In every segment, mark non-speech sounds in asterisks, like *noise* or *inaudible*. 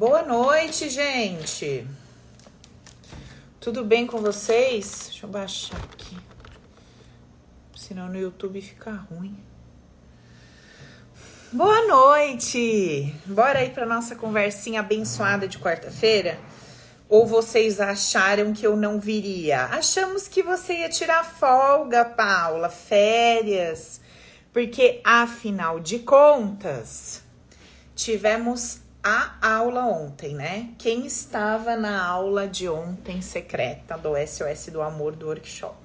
Boa noite, gente. Tudo bem com vocês? Deixa eu baixar aqui. Senão no YouTube fica ruim. Boa noite! Bora aí para nossa conversinha abençoada de quarta-feira? Ou vocês acharam que eu não viria? Achamos que você ia tirar folga, Paula, férias. Porque afinal de contas, tivemos a aula ontem, né? Quem estava na aula de ontem secreta do SOS do Amor do workshop?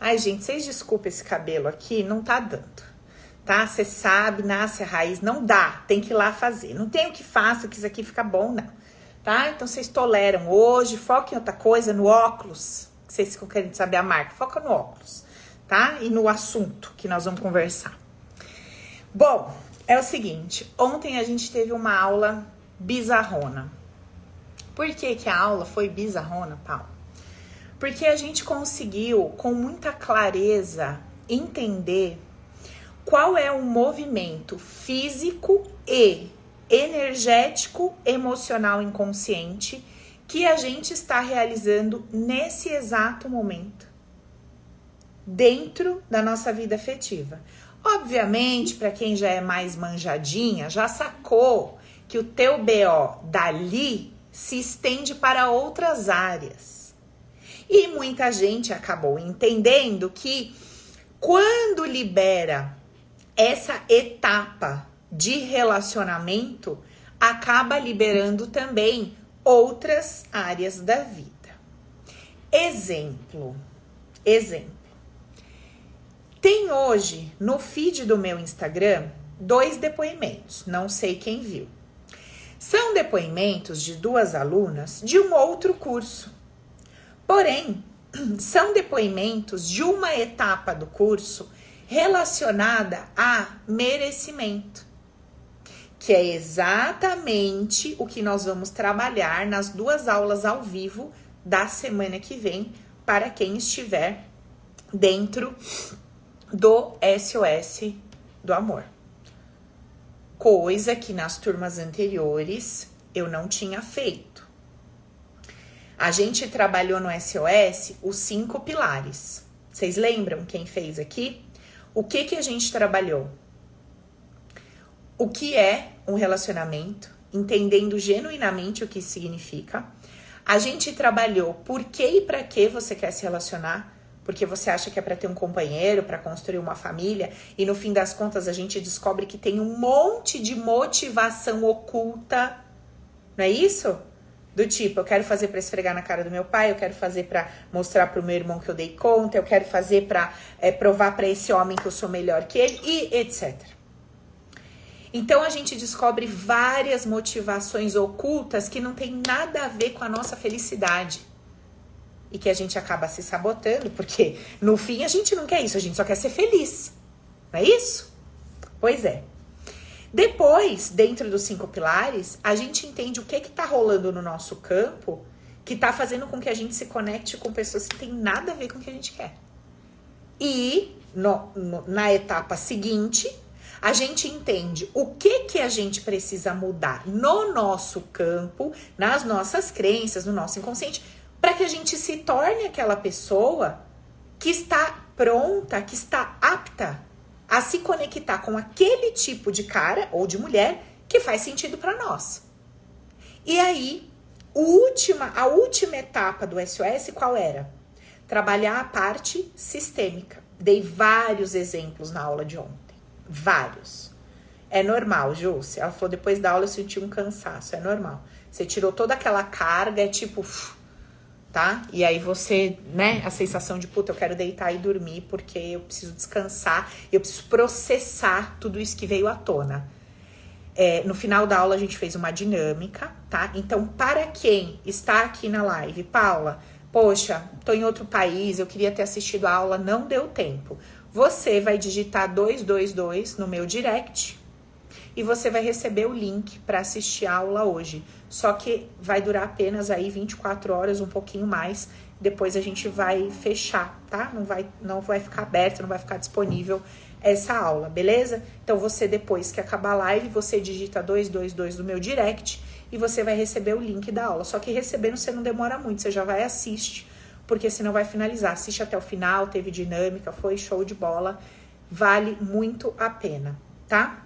Ai, gente, vocês desculpem esse cabelo aqui, não tá dando. Tá? Você sabe, nasce a raiz, não dá, tem que ir lá fazer. Não tem o que faça, que isso aqui fica bom, não. Tá? Então vocês toleram hoje, foca em outra coisa, no óculos. Vocês ficam querendo saber a marca, foca no óculos, tá? E no assunto que nós vamos conversar. Bom, é o seguinte, ontem a gente teve uma aula bizarrona. Por que, que a aula foi bizarrona, Paulo? Porque a gente conseguiu, com muita clareza, entender qual é o movimento físico e energético, emocional inconsciente que a gente está realizando nesse exato momento dentro da nossa vida afetiva. Obviamente, para quem já é mais manjadinha, já sacou que o teu BO dali se estende para outras áreas. E muita gente acabou entendendo que quando libera essa etapa de relacionamento, acaba liberando também outras áreas da vida. Exemplo. Exemplo. Tem hoje no feed do meu Instagram dois depoimentos, não sei quem viu. São depoimentos de duas alunas de um outro curso. Porém, *clears throat* são depoimentos de uma etapa do curso relacionada a merecimento, que é exatamente o que nós vamos trabalhar nas duas aulas ao vivo da semana que vem para quem estiver dentro do SOS do amor. Coisa que nas turmas anteriores eu não tinha feito. A gente trabalhou no SOS os cinco pilares. Vocês lembram quem fez aqui? O que que a gente trabalhou? O que é um relacionamento, entendendo genuinamente o que significa. A gente trabalhou por que e para que você quer se relacionar porque você acha que é para ter um companheiro, para construir uma família, e no fim das contas a gente descobre que tem um monte de motivação oculta. Não é isso? Do tipo, eu quero fazer para esfregar na cara do meu pai, eu quero fazer para mostrar pro meu irmão que eu dei conta, eu quero fazer para é, provar para esse homem que eu sou melhor que ele e etc. Então a gente descobre várias motivações ocultas que não tem nada a ver com a nossa felicidade e que a gente acaba se sabotando, porque no fim a gente não quer isso, a gente só quer ser feliz. Não é isso? Pois é. Depois, dentro dos cinco pilares, a gente entende o que que tá rolando no nosso campo que tá fazendo com que a gente se conecte com pessoas que tem nada a ver com o que a gente quer. E no, no, na etapa seguinte, a gente entende o que que a gente precisa mudar no nosso campo, nas nossas crenças, no nosso inconsciente, para que a gente se torne aquela pessoa que está pronta, que está apta a se conectar com aquele tipo de cara ou de mulher que faz sentido para nós. E aí, última, a última etapa do SOS qual era? Trabalhar a parte sistêmica. Dei vários exemplos na aula de ontem. Vários. É normal, Júcia. Ela falou, depois da aula eu senti um cansaço. É normal. Você tirou toda aquela carga, é tipo, tá? E aí você, né, a sensação de puta, eu quero deitar e dormir porque eu preciso descansar, eu preciso processar tudo isso que veio à tona. É, no final da aula a gente fez uma dinâmica, tá? Então, para quem está aqui na live, Paula, poxa, tô em outro país, eu queria ter assistido a aula, não deu tempo. Você vai digitar 222 no meu direct e você vai receber o link para assistir a aula hoje. Só que vai durar apenas aí 24 horas, um pouquinho mais. depois a gente vai fechar, tá? Não vai, não vai ficar aberto, não vai ficar disponível essa aula, beleza? Então você depois que acabar a live, você digita 222 do meu direct e você vai receber o link da aula. Só que recebendo você não demora muito, você já vai assiste, porque senão vai finalizar. Assiste até o final, teve dinâmica, foi show de bola. Vale muito a pena, tá?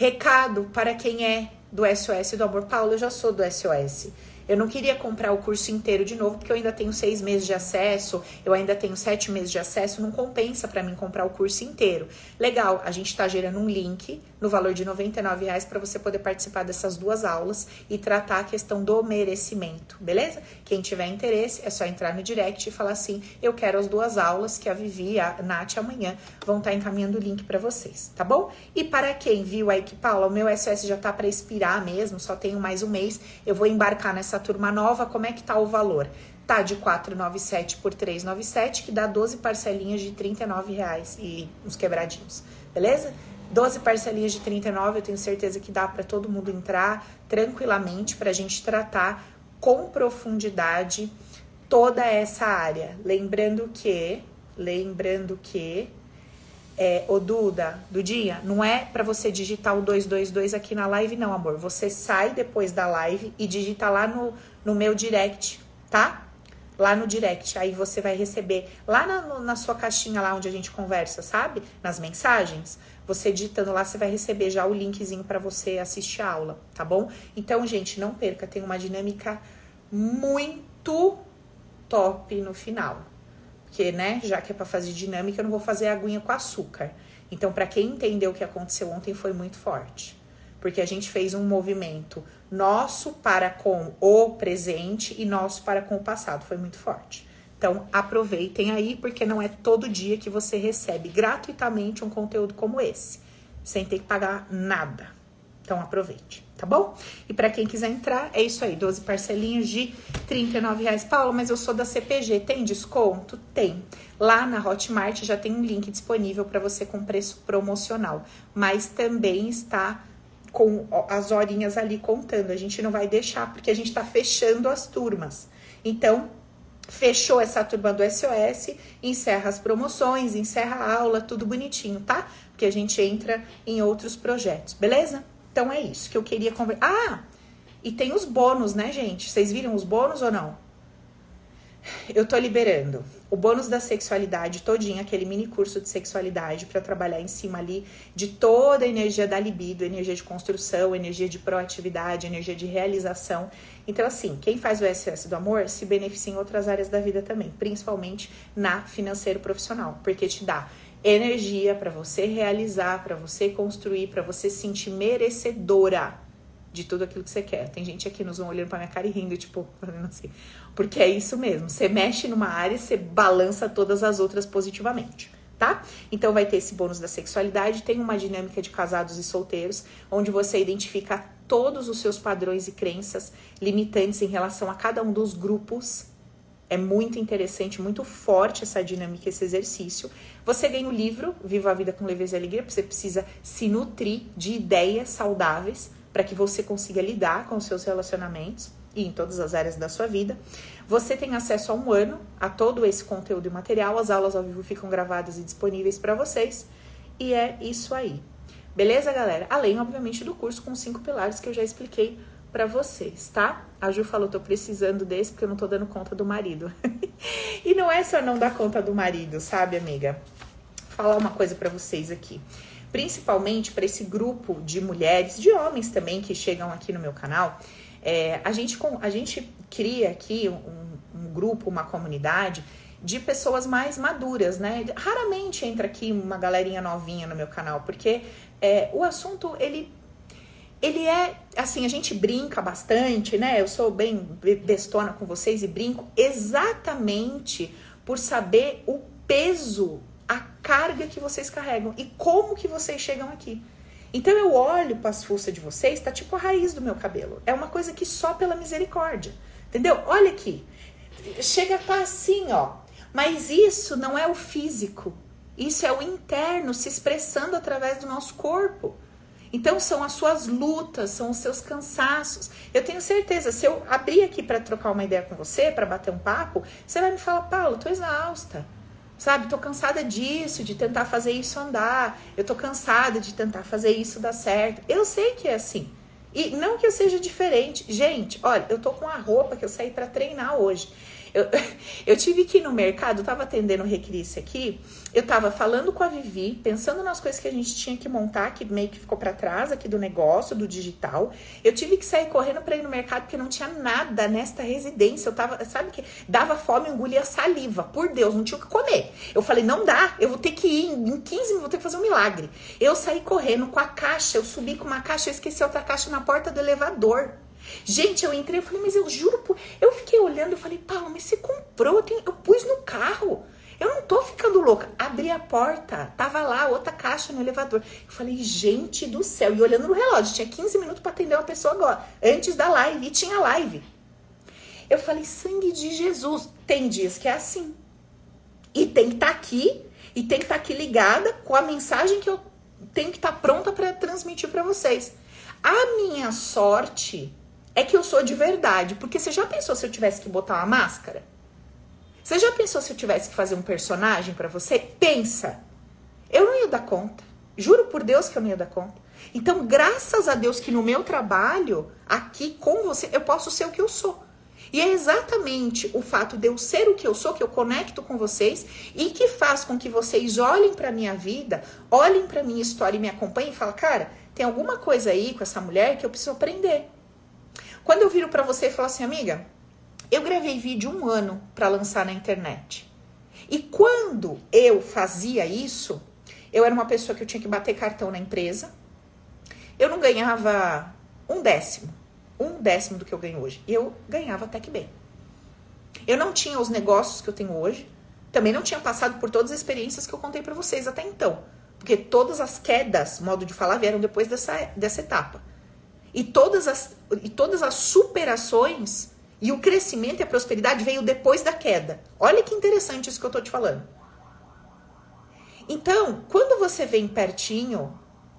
Recado para quem é do SOS do Amor. Paulo, eu já sou do SOS. Eu não queria comprar o curso inteiro de novo, porque eu ainda tenho seis meses de acesso, eu ainda tenho sete meses de acesso, não compensa para mim comprar o curso inteiro. Legal, a gente está gerando um link no valor de R$ reais para você poder participar dessas duas aulas e tratar a questão do merecimento, beleza? Quem tiver interesse, é só entrar no direct e falar assim: eu quero as duas aulas que a Vivi e a Nath amanhã vão estar tá encaminhando o link para vocês, tá bom? E para quem viu aí que, Paula, o meu SOS já tá para expirar mesmo, só tenho mais um mês, eu vou embarcar nessa turma nova, como é que tá o valor? Tá de 497 por 397, que dá 12 parcelinhas de 39 reais e uns quebradinhos, beleza? 12 parcelinhas de 39, eu tenho certeza que dá para todo mundo entrar tranquilamente para a gente tratar com profundidade toda essa área. Lembrando que, lembrando que é, o Duda, do dia, não é para você digitar o 222 aqui na live, não, amor. Você sai depois da live e digita lá no, no meu direct, tá? Lá no direct. Aí você vai receber lá na, na sua caixinha, lá onde a gente conversa, sabe? Nas mensagens. Você digitando lá, você vai receber já o linkzinho para você assistir a aula, tá bom? Então, gente, não perca, tem uma dinâmica muito top no final. Porque, né, já que é para fazer dinâmica, eu não vou fazer aguinha com açúcar. Então, para quem entendeu o que aconteceu ontem, foi muito forte. Porque a gente fez um movimento nosso para com o presente e nosso para com o passado. Foi muito forte. Então, aproveitem aí, porque não é todo dia que você recebe gratuitamente um conteúdo como esse, sem ter que pagar nada. Então, aproveite tá bom? E para quem quiser entrar, é isso aí, 12 parcelinhas de R$ reais. Paulo, mas eu sou da CPG, tem desconto? Tem. Lá na Hotmart já tem um link disponível para você com preço promocional, mas também está com as horinhas ali contando. A gente não vai deixar porque a gente está fechando as turmas. Então, fechou essa turma do SOS, encerra as promoções, encerra a aula, tudo bonitinho, tá? Porque a gente entra em outros projetos, beleza? Então é isso que eu queria conversar. Ah, e tem os bônus, né, gente? Vocês viram os bônus ou não? Eu tô liberando o bônus da sexualidade todinho, aquele mini curso de sexualidade para trabalhar em cima ali de toda a energia da libido, energia de construção, energia de proatividade, energia de realização. Então, assim, quem faz o SS do amor se beneficia em outras áreas da vida também, principalmente na financeiro profissional, porque te dá energia para você realizar, para você construir, para você se sentir merecedora de tudo aquilo que você quer. Tem gente aqui nos olhando para minha cara e rindo, tipo, *laughs* fazendo assim. Porque é isso mesmo. Você mexe numa área, você balança todas as outras positivamente, tá? Então vai ter esse bônus da sexualidade, tem uma dinâmica de casados e solteiros, onde você identifica todos os seus padrões e crenças limitantes em relação a cada um dos grupos é muito interessante, muito forte essa dinâmica, esse exercício. Você ganha o livro Viva a Vida com Leveza e Alegria, você precisa se nutrir de ideias saudáveis para que você consiga lidar com os seus relacionamentos e em todas as áreas da sua vida. Você tem acesso a um ano a todo esse conteúdo e material. As aulas ao vivo ficam gravadas e disponíveis para vocês. E é isso aí. Beleza, galera? Além, obviamente, do curso com cinco pilares que eu já expliquei para vocês, tá? A Ju falou, tô precisando desse porque eu não tô dando conta do marido. *laughs* e não é só não dar conta do marido, sabe, amiga? Vou falar uma coisa para vocês aqui. Principalmente para esse grupo de mulheres, de homens também que chegam aqui no meu canal, é, a, gente, a gente cria aqui um, um grupo, uma comunidade de pessoas mais maduras, né? Raramente entra aqui uma galerinha novinha no meu canal, porque é, o assunto ele ele é assim, a gente brinca bastante, né? Eu sou bem bestona com vocês e brinco exatamente por saber o peso, a carga que vocês carregam e como que vocês chegam aqui. Então eu olho para as fuças de vocês, tá tipo a raiz do meu cabelo. É uma coisa que só pela misericórdia. Entendeu? Olha aqui. Chega tá assim, ó. Mas isso não é o físico. Isso é o interno se expressando através do nosso corpo. Então são as suas lutas, são os seus cansaços. Eu tenho certeza, se eu abrir aqui para trocar uma ideia com você, para bater um papo, você vai me falar, Paulo, tô exausta. Sabe, tô cansada disso, de tentar fazer isso andar. Eu tô cansada de tentar fazer isso dar certo. Eu sei que é assim. E não que eu seja diferente. Gente, olha, eu tô com a roupa que eu saí para treinar hoje. Eu, *laughs* eu tive que ir no mercado, tava atendendo o Recrisse aqui, eu tava falando com a Vivi, pensando nas coisas que a gente tinha que montar, que meio que ficou para trás aqui do negócio, do digital. Eu tive que sair correndo para ir no mercado porque não tinha nada nesta residência. Eu tava, sabe que dava fome, engolia saliva. Por Deus, não tinha o que comer. Eu falei, não dá, eu vou ter que ir em 15 minutos, vou ter que fazer um milagre. Eu saí correndo com a caixa, eu subi com uma caixa, eu esqueci outra caixa na porta do elevador. Gente, eu entrei, eu falei, mas eu juro, por... eu fiquei olhando, eu falei, Paulo, mas você comprou, eu, tenho... eu pus no carro. Eu não tô ficando louca. Abri a porta, tava lá outra caixa no elevador. Eu falei, gente do céu. E olhando no relógio, tinha 15 minutos para atender uma pessoa agora, antes da live, e tinha live. Eu falei, sangue de Jesus. Tem dias que é assim. E tem que estar tá aqui, e tem que estar tá aqui ligada com a mensagem que eu tenho que estar tá pronta para transmitir para vocês. A minha sorte é que eu sou de verdade. Porque você já pensou se eu tivesse que botar uma máscara? Você já pensou se eu tivesse que fazer um personagem para você? Pensa. Eu não ia dar conta. Juro por Deus que eu não ia dar conta. Então, graças a Deus que no meu trabalho, aqui com você, eu posso ser o que eu sou. E é exatamente o fato de eu ser o que eu sou, que eu conecto com vocês e que faz com que vocês olhem para minha vida, olhem para minha história e me acompanhem e falem, cara, tem alguma coisa aí com essa mulher que eu preciso aprender. Quando eu viro para você e falo assim, amiga, eu gravei vídeo um ano para lançar na internet. E quando eu fazia isso, eu era uma pessoa que eu tinha que bater cartão na empresa. Eu não ganhava um décimo, um décimo do que eu ganho hoje. Eu ganhava até que bem. Eu não tinha os negócios que eu tenho hoje. Também não tinha passado por todas as experiências que eu contei para vocês até então. Porque todas as quedas, modo de falar, vieram depois dessa, dessa etapa. E todas as, e todas as superações e o crescimento e a prosperidade veio depois da queda. Olha que interessante isso que eu tô te falando. Então, quando você vem pertinho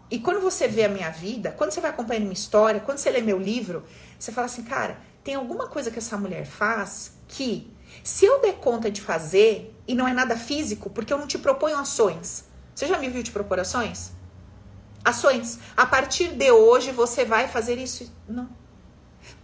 e quando você vê a minha vida, quando você vai acompanhando minha história, quando você lê meu livro, você fala assim, cara, tem alguma coisa que essa mulher faz que, se eu der conta de fazer, e não é nada físico, porque eu não te proponho ações. Você já me viu te propor ações? Ações. A partir de hoje você vai fazer isso. Não.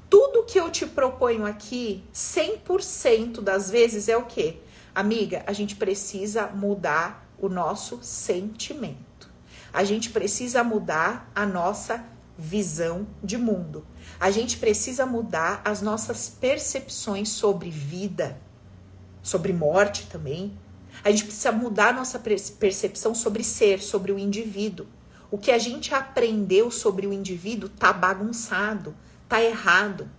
Tudo que eu te proponho aqui, 100% das vezes é o quê? Amiga, a gente precisa mudar o nosso sentimento. A gente precisa mudar a nossa visão de mundo. A gente precisa mudar as nossas percepções sobre vida, sobre morte também. A gente precisa mudar a nossa percepção sobre ser, sobre o indivíduo. O que a gente aprendeu sobre o indivíduo tá bagunçado, tá errado.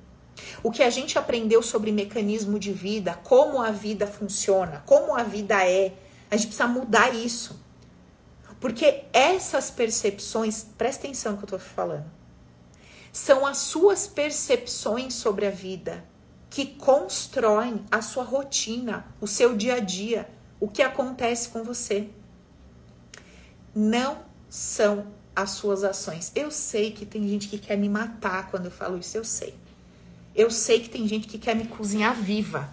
O que a gente aprendeu sobre mecanismo de vida, como a vida funciona, como a vida é, a gente precisa mudar isso. Porque essas percepções, presta atenção no que eu tô falando, são as suas percepções sobre a vida que constroem a sua rotina, o seu dia a dia, o que acontece com você. Não são as suas ações. Eu sei que tem gente que quer me matar quando eu falo isso, eu sei. Eu sei que tem gente que quer me cozinhar viva.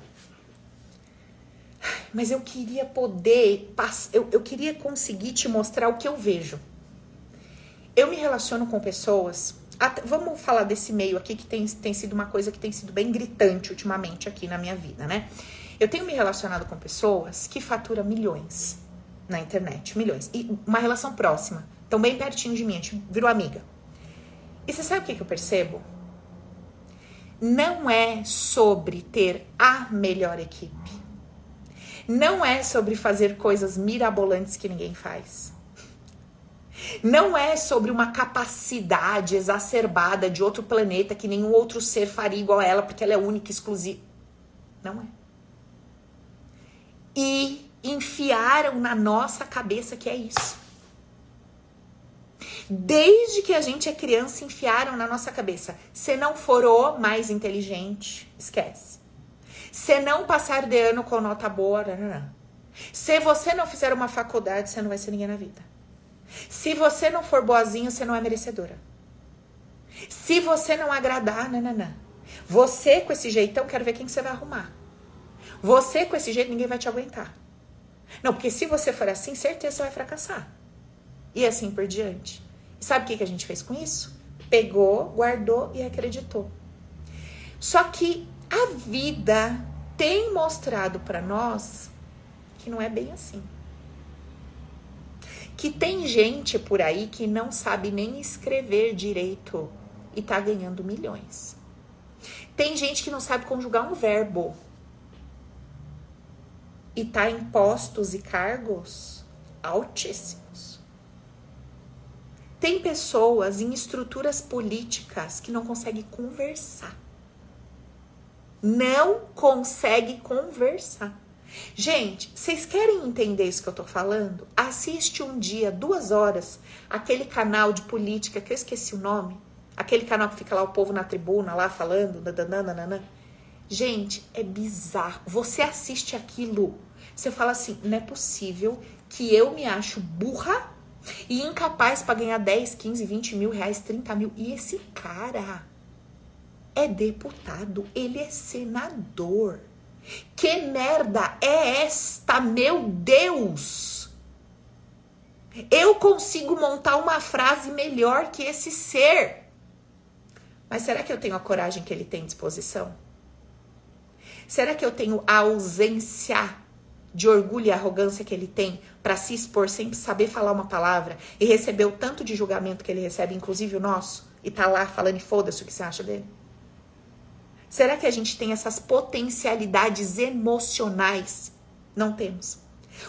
Mas eu queria poder, eu, eu queria conseguir te mostrar o que eu vejo. Eu me relaciono com pessoas. Até, vamos falar desse meio aqui que tem, tem sido uma coisa que tem sido bem gritante ultimamente aqui na minha vida, né? Eu tenho me relacionado com pessoas que faturam milhões na internet, milhões. E uma relação próxima. Então, bem pertinho de mim, a gente virou amiga. E você sabe o que, eu percebo? Não é sobre ter a melhor equipe. Não é sobre fazer coisas mirabolantes que ninguém faz. Não é sobre uma capacidade exacerbada de outro planeta que nenhum outro ser faria igual a ela porque ela é única e exclusiva. Não é. Enfiaram na nossa cabeça que é isso. Desde que a gente é criança, enfiaram na nossa cabeça. Se não for o mais inteligente, esquece. Se não passar de ano com nota boa, não, não, não. se você não fizer uma faculdade, você não vai ser ninguém na vida. Se você não for boazinha, você não é merecedora. Se você não agradar, nananã. Você com esse jeitão, quero ver quem que você vai arrumar. Você com esse jeito, ninguém vai te aguentar. Não, porque se você for assim, certeza você vai fracassar. E assim por diante. E sabe o que, que a gente fez com isso? Pegou, guardou e acreditou. Só que a vida tem mostrado para nós que não é bem assim. Que tem gente por aí que não sabe nem escrever direito e tá ganhando milhões. Tem gente que não sabe conjugar um verbo e tá em postos e cargos altíssimos. Tem pessoas em estruturas políticas que não conseguem conversar. Não consegue conversar. Gente, vocês querem entender isso que eu tô falando? Assiste um dia, duas horas, aquele canal de política que eu esqueci o nome. Aquele canal que fica lá o povo na tribuna, lá falando, nananana. Gente, é bizarro. Você assiste aquilo, você fala assim: não é possível que eu me acho burra e incapaz para ganhar 10, 15, 20 mil reais, 30 mil. E esse cara é deputado, ele é senador. Que merda é esta, meu Deus? Eu consigo montar uma frase melhor que esse ser. Mas será que eu tenho a coragem que ele tem disposição? Será que eu tenho a ausência de orgulho e arrogância que ele tem para se expor sem saber falar uma palavra e receber o tanto de julgamento que ele recebe, inclusive o nosso, e tá lá falando foda-se o que você acha dele? Será que a gente tem essas potencialidades emocionais? Não temos.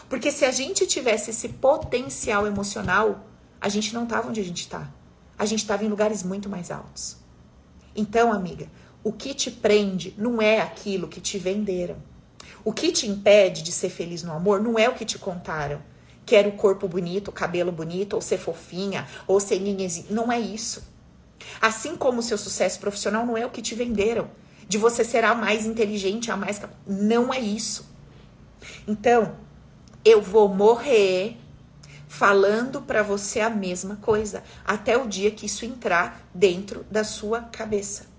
Porque se a gente tivesse esse potencial emocional, a gente não tava onde a gente tá. A gente estava em lugares muito mais altos. Então, amiga, o que te prende não é aquilo que te venderam. O que te impede de ser feliz no amor não é o que te contaram. Quer o corpo bonito, o cabelo bonito, ou ser fofinha, ou ser ninhazinha. Não é isso. Assim como o seu sucesso profissional não é o que te venderam. De você ser a mais inteligente, a mais. Não é isso. Então, eu vou morrer falando para você a mesma coisa, até o dia que isso entrar dentro da sua cabeça.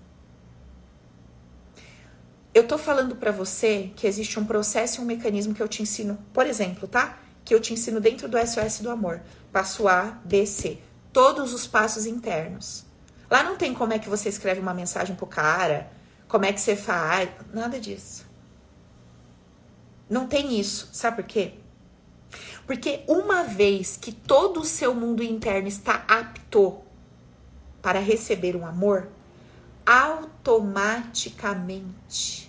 Eu tô falando para você que existe um processo e um mecanismo que eu te ensino, por exemplo, tá? Que eu te ensino dentro do SOS do amor. Passo A, B, C. Todos os passos internos. Lá não tem como é que você escreve uma mensagem pro cara, como é que você faz, nada disso. Não tem isso. Sabe por quê? Porque uma vez que todo o seu mundo interno está apto para receber um amor, automaticamente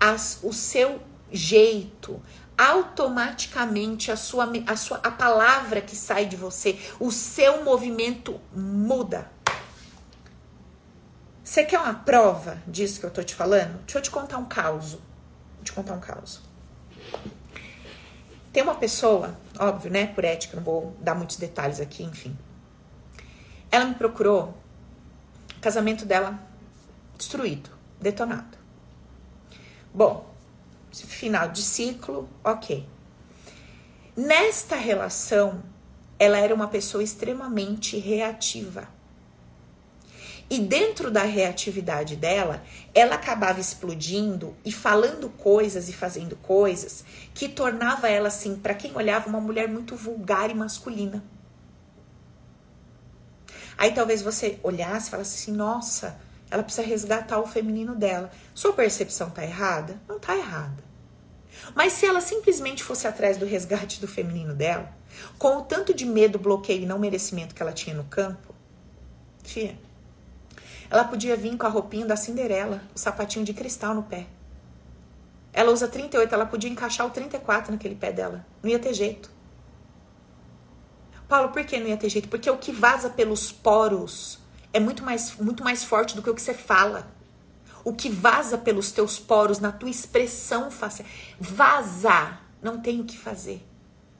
as, o seu jeito, automaticamente a sua, a sua a palavra que sai de você, o seu movimento muda. Você quer uma prova disso que eu tô te falando? Deixa eu te contar um caos. Vou te contar um caos. Tem uma pessoa, óbvio, né? Por ética, não vou dar muitos detalhes aqui, enfim. Ela me procurou, casamento dela destruído, detonado. Bom, final de ciclo, ok. Nesta relação, ela era uma pessoa extremamente reativa. E dentro da reatividade dela, ela acabava explodindo e falando coisas e fazendo coisas que tornava ela assim, para quem olhava, uma mulher muito vulgar e masculina. Aí talvez você olhasse e falasse assim: "Nossa, ela precisa resgatar o feminino dela. Sua percepção tá errada? Não tá errada. Mas se ela simplesmente fosse atrás do resgate do feminino dela, com o tanto de medo, bloqueio e não merecimento que ela tinha no campo, fia, ela podia vir com a roupinha da Cinderela, o sapatinho de cristal no pé. Ela usa 38, ela podia encaixar o 34 naquele pé dela. Não ia ter jeito. Paulo, por que não ia ter jeito? Porque o que vaza pelos poros é muito mais, muito mais forte do que o que você fala. O que vaza pelos teus poros, na tua expressão facial. Vaza! Não tem o que fazer.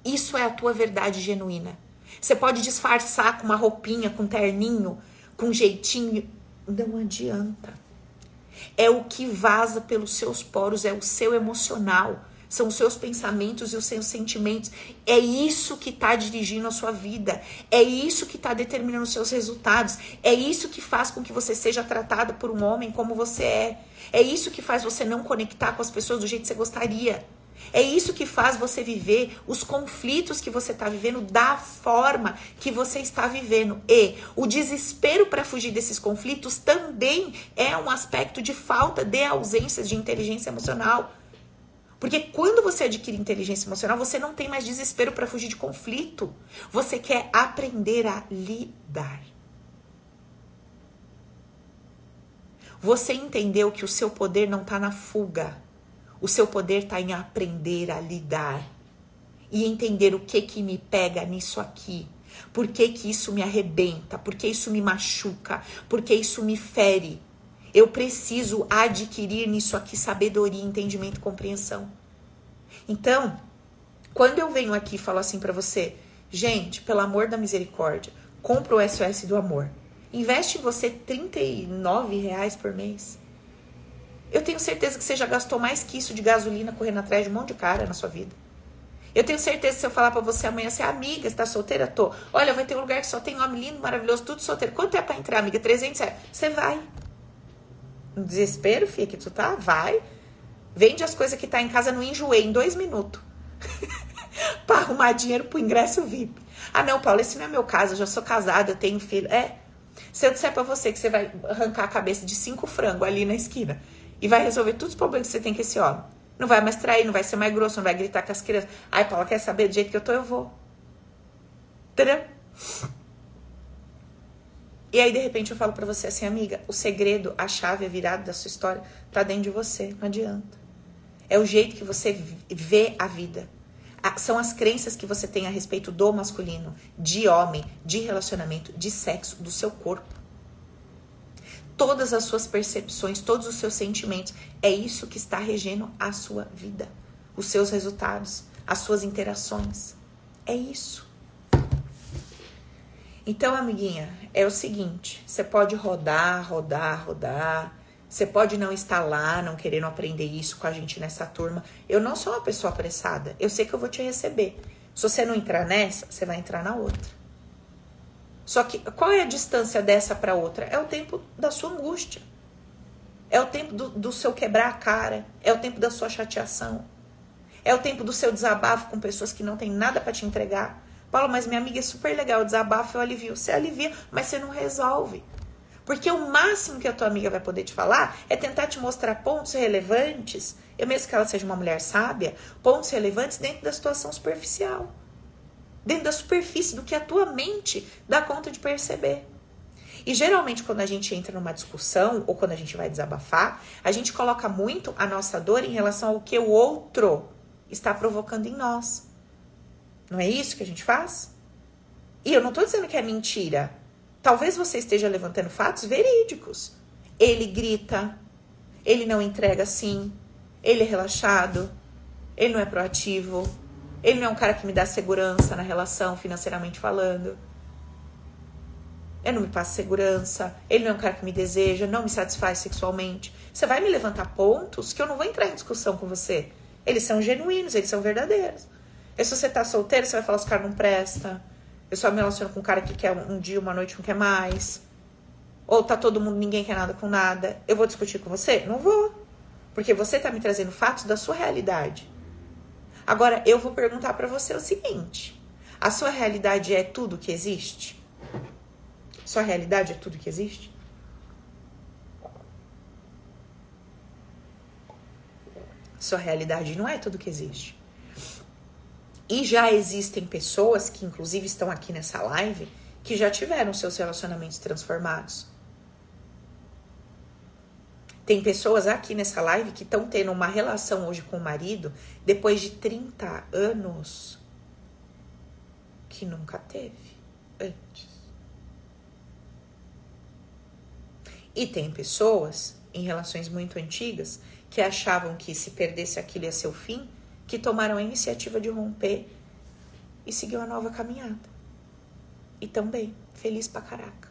Isso é a tua verdade genuína. Você pode disfarçar com uma roupinha, com um terninho, com um jeitinho. Não adianta. É o que vaza pelos seus poros, é o seu emocional. São os seus pensamentos e os seus sentimentos. É isso que está dirigindo a sua vida. É isso que está determinando os seus resultados. É isso que faz com que você seja tratado por um homem como você é. É isso que faz você não conectar com as pessoas do jeito que você gostaria. É isso que faz você viver os conflitos que você está vivendo da forma que você está vivendo. E o desespero para fugir desses conflitos também é um aspecto de falta de ausência de inteligência emocional. Porque quando você adquire inteligência emocional, você não tem mais desespero para fugir de conflito. Você quer aprender a lidar. Você entendeu que o seu poder não está na fuga. O seu poder está em aprender a lidar e entender o que que me pega nisso aqui. Por que, que isso me arrebenta? Por que isso me machuca? Por que isso me fere? Eu preciso adquirir nisso aqui sabedoria, entendimento compreensão. Então, quando eu venho aqui e falo assim para você, gente, pelo amor da misericórdia, compra o SOS do amor. Investe em você 39 reais por mês. Eu tenho certeza que você já gastou mais que isso de gasolina correndo atrás de um monte de cara na sua vida. Eu tenho certeza que se eu falar para você amanhã, você é amiga, você tá solteira? Tô. Olha, vai ter um lugar que só tem homem lindo, maravilhoso, tudo solteiro. Quanto é pra entrar, amiga? 300 reais. Você vai. No desespero, que tu tá? Vai. Vende as coisas que tá em casa no enjoei em dois minutos. *laughs* pra arrumar dinheiro pro ingresso VIP. Ah, não, Paulo, esse não é meu caso. Eu já sou casada, eu tenho filho. É. Se eu disser pra você que você vai arrancar a cabeça de cinco frangos ali na esquina e vai resolver todos os problemas que você tem com esse homem. Não vai mais trair, não vai ser mais grosso, não vai gritar com as crianças. Ai, Paula, quer saber do jeito que eu tô? Eu vou. Entendeu? E aí, de repente, eu falo para você assim, amiga, o segredo, a chave, a virada da sua história tá dentro de você. Não adianta. É o jeito que você vê a vida. São as crenças que você tem a respeito do masculino, de homem, de relacionamento, de sexo, do seu corpo todas as suas percepções, todos os seus sentimentos. É isso que está regendo a sua vida, os seus resultados, as suas interações. É isso. Então, amiguinha, é o seguinte: você pode rodar, rodar, rodar. Você pode não estar lá, não querendo aprender isso com a gente nessa turma. Eu não sou uma pessoa apressada. Eu sei que eu vou te receber. Se você não entrar nessa, você vai entrar na outra. Só que qual é a distância dessa para outra? É o tempo da sua angústia. É o tempo do, do seu quebrar a cara. É o tempo da sua chateação. É o tempo do seu desabafo com pessoas que não têm nada para te entregar. Paulo, mas minha amiga é super legal, o desabafo eu alivio. Você alivia, mas você não resolve. Porque o máximo que a tua amiga vai poder te falar é tentar te mostrar pontos relevantes, eu mesmo que ela seja uma mulher sábia, pontos relevantes dentro da situação superficial dentro da superfície do que a tua mente dá conta de perceber. E geralmente, quando a gente entra numa discussão ou quando a gente vai desabafar, a gente coloca muito a nossa dor em relação ao que o outro está provocando em nós. Não é isso que a gente faz? E eu não estou dizendo que é mentira. Talvez você esteja levantando fatos verídicos. Ele grita, ele não entrega assim, ele é relaxado, ele não é proativo, ele não é um cara que me dá segurança na relação, financeiramente falando. Ele não me passa segurança. Ele não é um cara que me deseja, não me satisfaz sexualmente. Você vai me levantar pontos que eu não vou entrar em discussão com você. Eles são genuínos, eles são verdadeiros. E se você tá solteiro, você vai falar: os caras não presta. Eu só me relaciono com um cara que quer um dia, uma noite, não quer mais. Ou tá todo mundo, ninguém quer nada com nada. Eu vou discutir com você? Não vou. Porque você tá me trazendo fatos da sua realidade. Agora, eu vou perguntar para você o seguinte: a sua realidade é tudo que existe? Sua realidade é tudo que existe? Sua realidade não é tudo que existe. E já existem pessoas que, inclusive, estão aqui nessa live que já tiveram seus relacionamentos transformados. Tem pessoas aqui nessa live que estão tendo uma relação hoje com o marido depois de 30 anos que nunca teve antes. E tem pessoas em relações muito antigas que achavam que se perdesse aquilo ia ser o fim, que tomaram a iniciativa de romper e seguiu a nova caminhada. E também feliz pra caraca.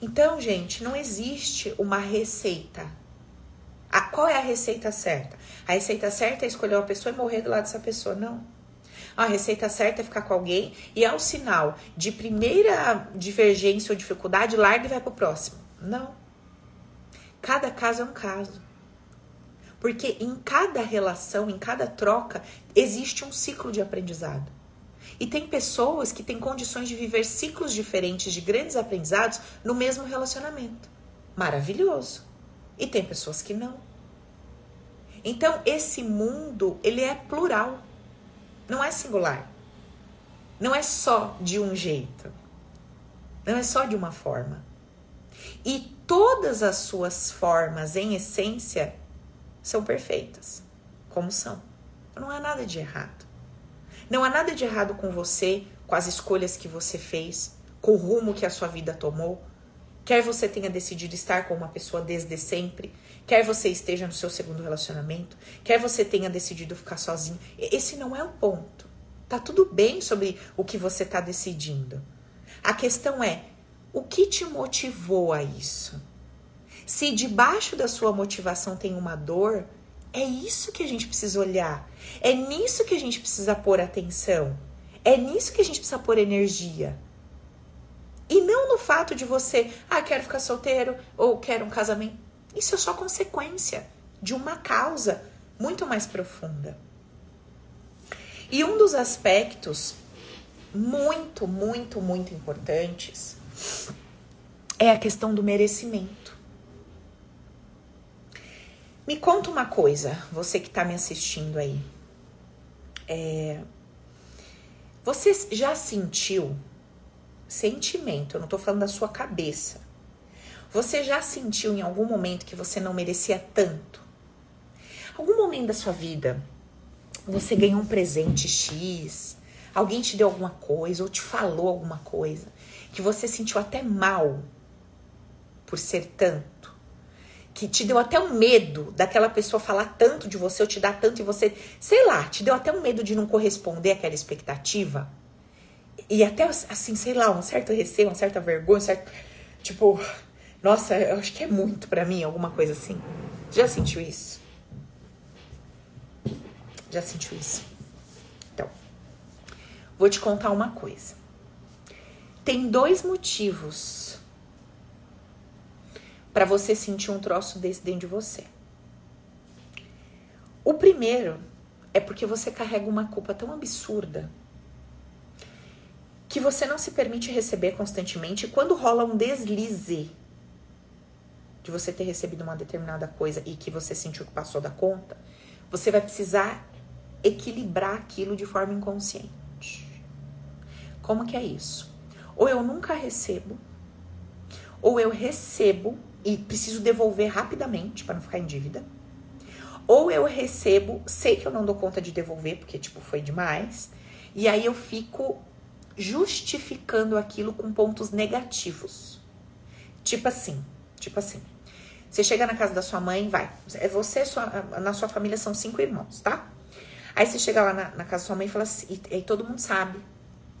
Então, gente, não existe uma receita. A, qual é a receita certa? A receita certa é escolher uma pessoa e morrer do lado dessa pessoa. Não. A receita certa é ficar com alguém e ao sinal de primeira divergência ou dificuldade, larga e vai pro próximo. Não. Cada caso é um caso. Porque em cada relação, em cada troca, existe um ciclo de aprendizado. E tem pessoas que têm condições de viver ciclos diferentes de grandes aprendizados no mesmo relacionamento. Maravilhoso. E tem pessoas que não. Então, esse mundo, ele é plural. Não é singular. Não é só de um jeito. Não é só de uma forma. E todas as suas formas, em essência, são perfeitas, como são. Não há nada de errado. Não há nada de errado com você, com as escolhas que você fez, com o rumo que a sua vida tomou. Quer você tenha decidido estar com uma pessoa desde sempre, quer você esteja no seu segundo relacionamento, quer você tenha decidido ficar sozinho, esse não é o ponto. Tá tudo bem sobre o que você está decidindo. A questão é o que te motivou a isso? Se debaixo da sua motivação tem uma dor, é isso que a gente precisa olhar. É nisso que a gente precisa pôr atenção. É nisso que a gente precisa pôr energia. E não no fato de você, ah, quero ficar solteiro ou quero um casamento. Isso é só consequência de uma causa muito mais profunda. E um dos aspectos muito, muito, muito importantes é a questão do merecimento. Me conta uma coisa, você que está me assistindo aí. É, você já sentiu sentimento? Eu não estou falando da sua cabeça. Você já sentiu em algum momento que você não merecia tanto? Algum momento da sua vida você ganhou um presente X, alguém te deu alguma coisa ou te falou alguma coisa que você sentiu até mal por ser tanto? Que te deu até um medo daquela pessoa falar tanto de você ou te dar tanto e você, sei lá, te deu até um medo de não corresponder àquela expectativa. E até assim, sei lá, um certo receio, uma certa vergonha, um certo tipo, nossa, eu acho que é muito para mim, alguma coisa assim. Já sentiu isso? Já sentiu isso? Então, vou te contar uma coisa. Tem dois motivos para você sentir um troço desse dentro de você. O primeiro é porque você carrega uma culpa tão absurda que você não se permite receber constantemente. Quando rola um deslize de você ter recebido uma determinada coisa e que você sentiu que passou da conta, você vai precisar equilibrar aquilo de forma inconsciente. Como que é isso? Ou eu nunca recebo, ou eu recebo e preciso devolver rapidamente para não ficar em dívida. Ou eu recebo, sei que eu não dou conta de devolver, porque tipo foi demais, e aí eu fico justificando aquilo com pontos negativos. Tipo assim, tipo assim. Você chega na casa da sua mãe, vai. É você, sua, na sua família são cinco irmãos, tá? Aí você chega lá na, na casa da sua mãe e fala assim, e, e todo mundo sabe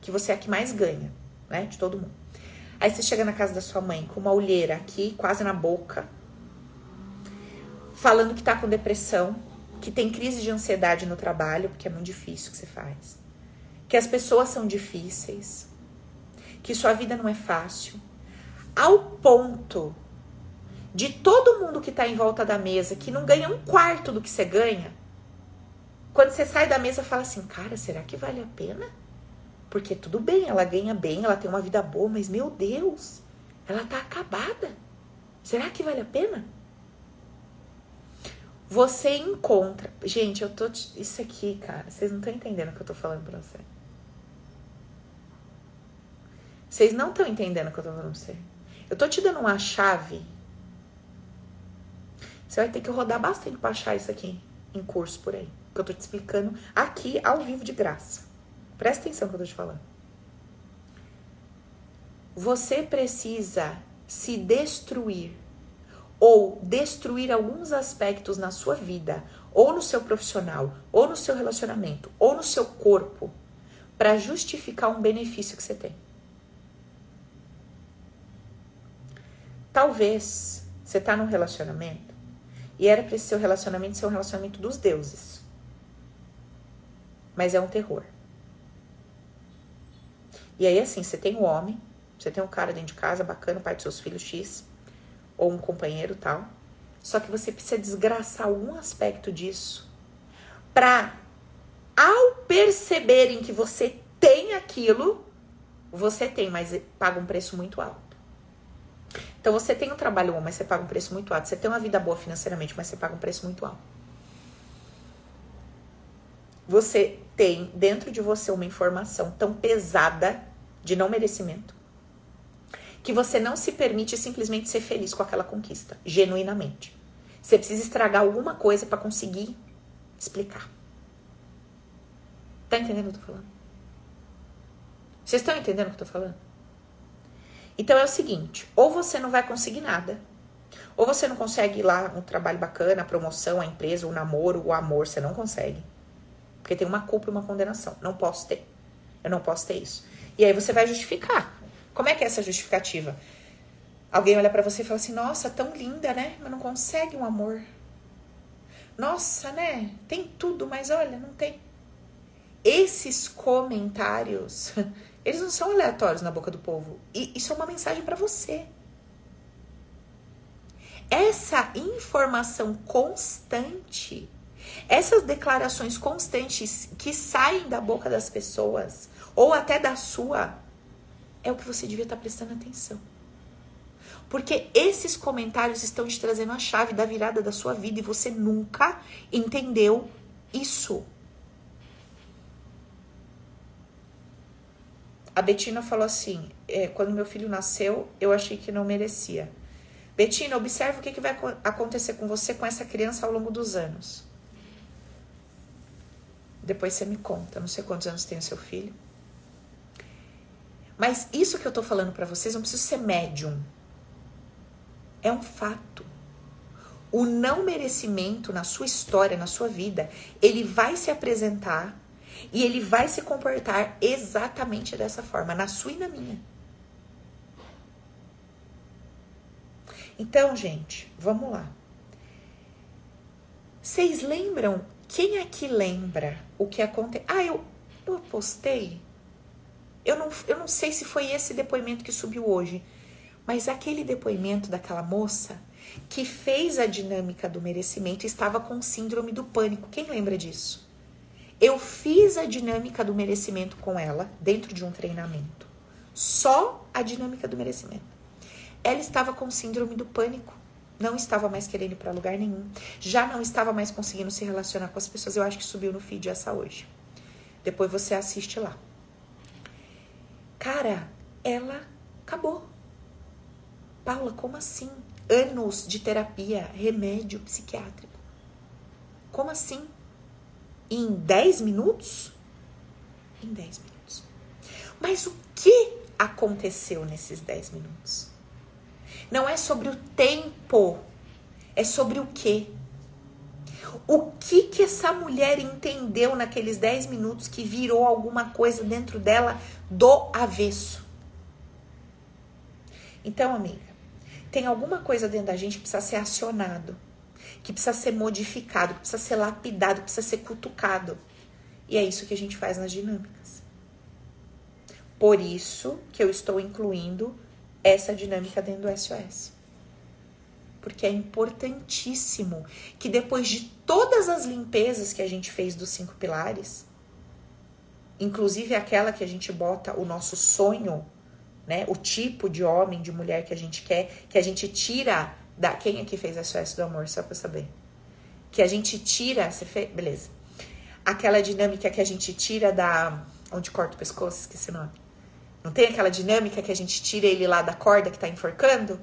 que você é a que mais ganha, né? De todo mundo. Aí você chega na casa da sua mãe com uma olheira aqui, quase na boca, falando que tá com depressão, que tem crise de ansiedade no trabalho, porque é muito difícil o que você faz. Que as pessoas são difíceis, que sua vida não é fácil, ao ponto de todo mundo que tá em volta da mesa, que não ganha um quarto do que você ganha, quando você sai da mesa, fala assim: cara, será que vale a pena? Porque tudo bem, ela ganha bem, ela tem uma vida boa, mas meu Deus, ela tá acabada. Será que vale a pena? Você encontra. Gente, eu tô. Isso aqui, cara, vocês não estão entendendo o que eu tô falando pra você. Vocês não estão entendendo o que eu tô falando pra você. Eu tô te dando uma chave. Você vai ter que rodar bastante pra achar isso aqui em curso por aí. Que eu tô te explicando aqui ao vivo de graça. Presta atenção que eu tô te falando. Você precisa se destruir ou destruir alguns aspectos na sua vida, ou no seu profissional, ou no seu relacionamento, ou no seu corpo, para justificar um benefício que você tem. Talvez você tá num relacionamento E era para esse seu relacionamento ser um relacionamento dos deuses. Mas é um terror. E aí, assim, você tem o um homem, você tem um cara dentro de casa, bacana, pai dos seus filhos X, ou um companheiro tal. Só que você precisa desgraçar algum aspecto disso pra, ao perceberem que você tem aquilo, você tem, mas paga um preço muito alto. Então você tem um trabalho bom, mas você paga um preço muito alto. Você tem uma vida boa financeiramente, mas você paga um preço muito alto. Você tem dentro de você uma informação tão pesada de não merecimento que você não se permite simplesmente ser feliz com aquela conquista, genuinamente. Você precisa estragar alguma coisa para conseguir explicar. Tá entendendo o que eu tô falando? Vocês estão entendendo o que eu tô falando? Então é o seguinte, ou você não vai conseguir nada, ou você não consegue ir lá um trabalho bacana, a promoção, a empresa, o namoro, o amor, você não consegue. Porque tem uma culpa e uma condenação. Não posso ter. Eu não posso ter isso. E aí você vai justificar. Como é que é essa justificativa? Alguém olha para você e fala assim: "Nossa, tão linda, né? Mas não consegue um amor". Nossa, né? Tem tudo, mas olha, não tem. Esses comentários, *laughs* eles não são aleatórios na boca do povo. E isso é uma mensagem para você. Essa informação constante essas declarações constantes que saem da boca das pessoas, ou até da sua, é o que você devia estar prestando atenção. Porque esses comentários estão te trazendo a chave da virada da sua vida e você nunca entendeu isso. A Betina falou assim: é, quando meu filho nasceu, eu achei que não merecia. Betina, observe o que, que vai acontecer com você com essa criança ao longo dos anos. Depois você me conta. Não sei quantos anos tem o seu filho. Mas isso que eu tô falando para vocês não precisa ser médium. É um fato. O não merecimento na sua história, na sua vida, ele vai se apresentar e ele vai se comportar exatamente dessa forma, na sua e na minha. Então, gente, vamos lá. Vocês lembram quem aqui lembra o que aconteceu? Ah, eu, eu postei. Eu não, eu não sei se foi esse depoimento que subiu hoje, mas aquele depoimento daquela moça que fez a dinâmica do merecimento estava com síndrome do pânico. Quem lembra disso? Eu fiz a dinâmica do merecimento com ela dentro de um treinamento. Só a dinâmica do merecimento. Ela estava com síndrome do pânico não estava mais querendo ir para lugar nenhum. Já não estava mais conseguindo se relacionar com as pessoas. Eu acho que subiu no feed essa hoje. Depois você assiste lá. Cara, ela acabou. Paula, como assim? Anos de terapia, remédio psiquiátrico. Como assim? Em 10 minutos? Em 10 minutos. Mas o que aconteceu nesses 10 minutos? Não é sobre o tempo, é sobre o que. O que que essa mulher entendeu naqueles 10 minutos que virou alguma coisa dentro dela do avesso? Então, amiga, tem alguma coisa dentro da gente que precisa ser acionado, que precisa ser modificado, que precisa ser lapidado, que precisa ser cutucado. E é isso que a gente faz nas dinâmicas. Por isso que eu estou incluindo essa dinâmica dentro do SOS. Porque é importantíssimo que depois de todas as limpezas que a gente fez dos cinco pilares, inclusive aquela que a gente bota o nosso sonho, né, o tipo de homem, de mulher que a gente quer, que a gente tira da quem aqui fez SOS do amor, só para saber. Que a gente tira, você fez, beleza. Aquela dinâmica que a gente tira da onde corta o pescoço, esqueci o nome não tem aquela dinâmica que a gente tira ele lá da corda que tá enforcando?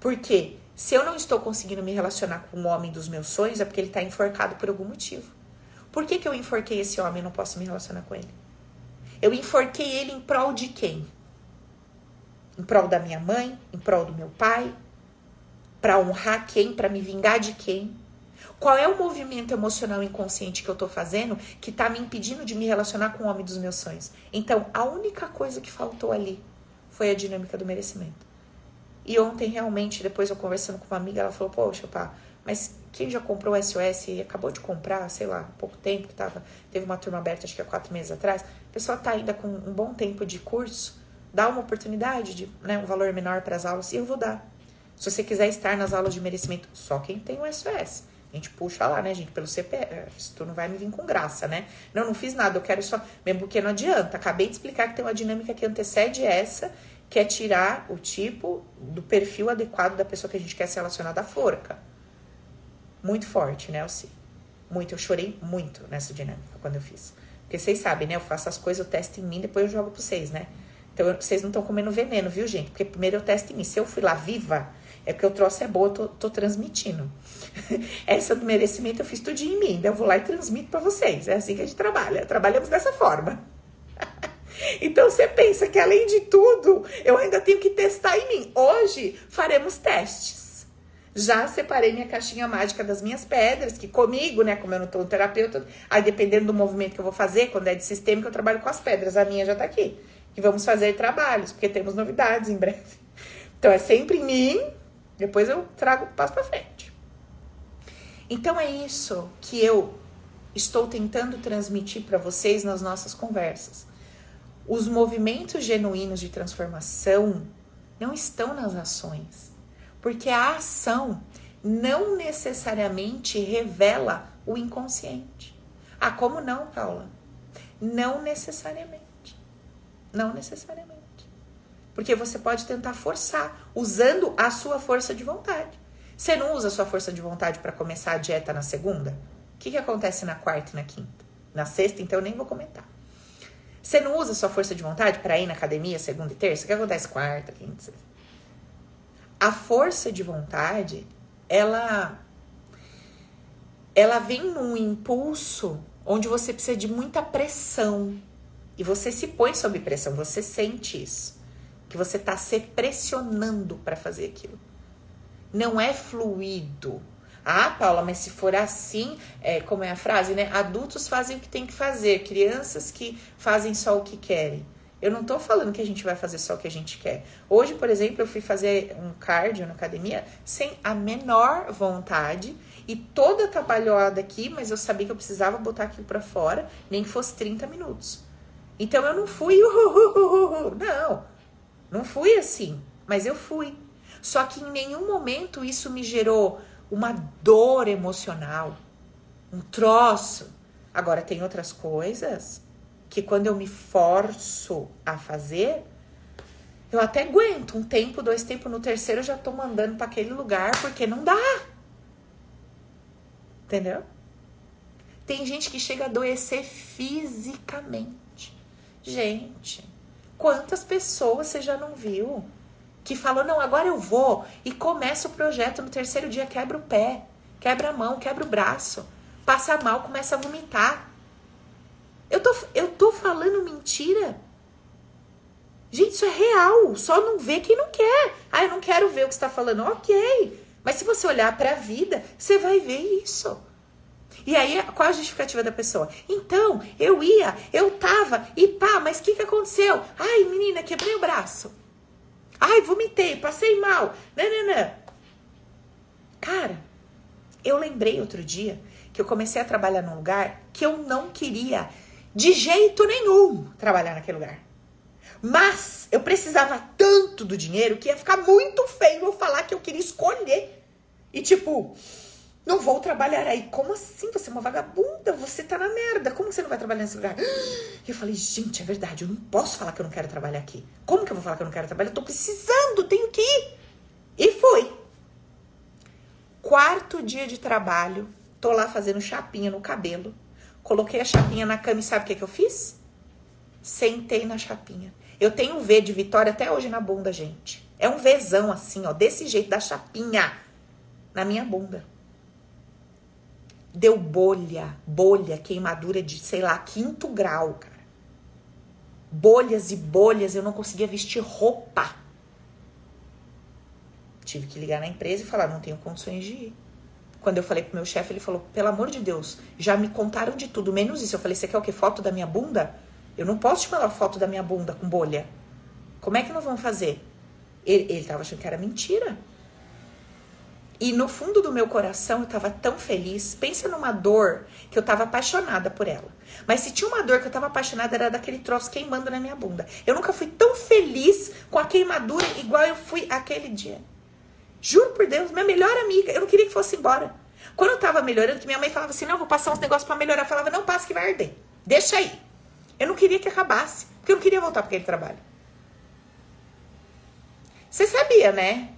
Por quê? Se eu não estou conseguindo me relacionar com o homem dos meus sonhos, é porque ele tá enforcado por algum motivo. Por que, que eu enforquei esse homem e não posso me relacionar com ele? Eu enforquei ele em prol de quem? Em prol da minha mãe? Em prol do meu pai? Para honrar quem? Para me vingar de quem? Qual é o movimento emocional inconsciente que eu tô fazendo que tá me impedindo de me relacionar com o homem dos meus sonhos? Então, a única coisa que faltou ali foi a dinâmica do merecimento. E ontem, realmente, depois eu conversando com uma amiga, ela falou: Poxa, pá, mas quem já comprou o SOS e acabou de comprar, sei lá, pouco tempo, que tava, teve uma turma aberta acho que há quatro meses atrás, a pessoa tá ainda com um bom tempo de curso, dá uma oportunidade de né, um valor menor para as aulas e eu vou dar. Se você quiser estar nas aulas de merecimento, só quem tem o SOS. A gente puxa lá, né, gente, pelo CPF. Tu não vai me vir com graça, né? Não, não fiz nada, eu quero só. Mesmo porque não adianta. Acabei de explicar que tem uma dinâmica que antecede essa, que é tirar o tipo do perfil adequado da pessoa que a gente quer se relacionar da forca. Muito forte, né, Elci? Muito. Eu chorei muito nessa dinâmica quando eu fiz. Porque vocês sabem, né? Eu faço as coisas, eu testo em mim, depois eu jogo pra vocês, né? Então, vocês não estão comendo veneno, viu, gente? Porque primeiro eu testo em mim. Se eu fui lá viva, é porque o troço é bom, eu tô, tô transmitindo. *laughs* Essa do merecimento eu fiz tudo em mim. Então eu vou lá e transmito para vocês. É assim que a gente trabalha. Trabalhamos dessa forma. *laughs* Então você pensa que além de tudo, eu ainda tenho que testar em mim. Hoje faremos testes. Já separei minha caixinha mágica das minhas pedras, que comigo, né, como eu não tô um terapeuta, aí dependendo do movimento que eu vou fazer, quando é de sistema que eu trabalho com as pedras, a minha já tá aqui. E vamos fazer trabalhos, porque temos novidades em breve. Então é sempre em mim, depois eu trago passo para frente. Então é isso que eu estou tentando transmitir para vocês nas nossas conversas. Os movimentos genuínos de transformação não estão nas ações, porque a ação não necessariamente revela o inconsciente. Ah, como não, Paula? Não necessariamente. Não necessariamente. Porque você pode tentar forçar, usando a sua força de vontade. Você não usa a sua força de vontade para começar a dieta na segunda? O que, que acontece na quarta e na quinta? Na sexta, então, eu nem vou comentar. Você não usa a sua força de vontade para ir na academia segunda e terça? O que acontece quarta, quinta, sexta? A força de vontade, ela ela vem num impulso onde você precisa de muita pressão. E você se põe sob pressão, você sente isso. Que você está se pressionando para fazer aquilo não é fluido. Ah, Paula, mas se for assim, é, como é a frase, né? Adultos fazem o que tem que fazer, crianças que fazem só o que querem. Eu não tô falando que a gente vai fazer só o que a gente quer. Hoje, por exemplo, eu fui fazer um cardio na academia sem a menor vontade e toda trabalhada aqui, mas eu sabia que eu precisava botar aquilo para fora, nem que fosse 30 minutos. Então eu não fui, *laughs* não, não fui assim, mas eu fui. Só que em nenhum momento isso me gerou uma dor emocional, um troço. Agora, tem outras coisas que quando eu me forço a fazer, eu até aguento um tempo, dois tempos, no terceiro eu já tô mandando para aquele lugar porque não dá. Entendeu? Tem gente que chega a adoecer fisicamente. Gente, quantas pessoas você já não viu? que falou: não, agora eu vou e começa o projeto. No terceiro dia, quebra o pé, quebra a mão, quebra o braço, passa mal, começa a vomitar. Eu tô, eu tô falando mentira? Gente, isso é real. Só não vê quem não quer. Ah, eu não quero ver o que está falando. Ok. Mas se você olhar para a vida, você vai ver isso. E aí, qual a justificativa da pessoa? Então, eu ia, eu tava, e pá, mas o que, que aconteceu? Ai, menina, quebrei o braço. Ai, vomitei, passei mal. Nananã. Cara, eu lembrei outro dia que eu comecei a trabalhar num lugar que eu não queria de jeito nenhum trabalhar naquele lugar. Mas eu precisava tanto do dinheiro que ia ficar muito feio eu falar que eu queria escolher. E tipo, não vou trabalhar aí. Como assim? Você é uma vagabunda, você tá na merda. Como você não vai trabalhar nesse lugar? E eu falei, gente, é verdade, eu não posso falar que eu não quero trabalhar aqui. Como que eu vou falar que eu não quero trabalhar? Eu tô precisando, tenho que ir. E fui. Quarto dia de trabalho, tô lá fazendo chapinha no cabelo. Coloquei a chapinha na cama e sabe o que, que eu fiz? Sentei na chapinha. Eu tenho um V de vitória até hoje na bunda, gente. É um Vzão assim, ó, desse jeito, da chapinha na minha bunda deu bolha, bolha, queimadura de, sei lá, quinto grau, cara. Bolhas e bolhas, eu não conseguia vestir roupa. Tive que ligar na empresa e falar, não tenho condições de ir. Quando eu falei pro meu chefe, ele falou, pelo amor de Deus, já me contaram de tudo, menos isso. Eu falei, você quer o que? Foto da minha bunda? Eu não posso te mandar foto da minha bunda com bolha. Como é que nós vamos fazer? Ele, ele tava achando que era mentira. E no fundo do meu coração eu tava tão feliz. Pensa numa dor que eu tava apaixonada por ela. Mas se tinha uma dor que eu tava apaixonada era daquele troço queimando na minha bunda. Eu nunca fui tão feliz com a queimadura igual eu fui aquele dia. Juro por Deus, minha melhor amiga, eu não queria que fosse embora. Quando eu tava melhorando, que minha mãe falava assim: "Não, vou passar uns negócios para melhorar". Eu falava: "Não, passa que vai arder. Deixa aí". Eu não queria que acabasse, porque eu não queria voltar para aquele trabalho. Você sabia, né?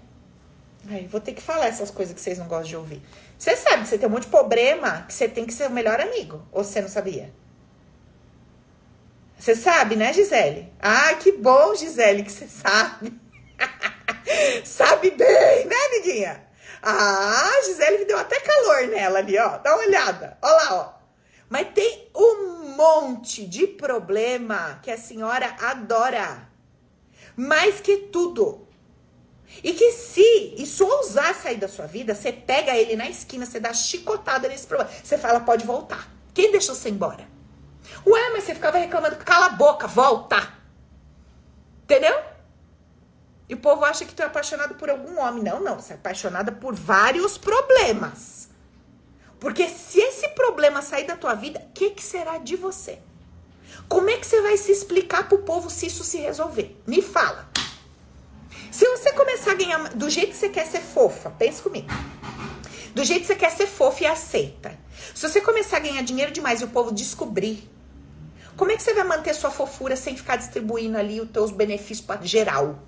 Vou ter que falar essas coisas que vocês não gostam de ouvir. Você sabe que você tem um monte de problema que você tem que ser o melhor amigo. Ou você não sabia? Você sabe, né, Gisele? Ah, que bom, Gisele, que você sabe. *laughs* sabe bem, né, amiguinha? Ah, Gisele me deu até calor nela ali, ó. Dá uma olhada. Ó lá, ó. Mas tem um monte de problema que a senhora adora. Mais que tudo. E que se isso ousar sair da sua vida, você pega ele na esquina, você dá chicotada nesse problema. Você fala, pode voltar. Quem deixou você embora? Ué, mas você ficava reclamando, cala a boca, volta. Entendeu? E o povo acha que tu é apaixonado por algum homem. Não, não. Você é apaixonada por vários problemas. Porque se esse problema sair da tua vida, o que, que será de você? Como é que você vai se explicar pro povo se isso se resolver? Me fala. Se você começar a ganhar do jeito que você quer ser fofa, pensa comigo. Do jeito que você quer ser fofa e aceita. Se você começar a ganhar dinheiro demais e o povo descobrir, como é que você vai manter sua fofura sem ficar distribuindo ali os teus benefícios para geral?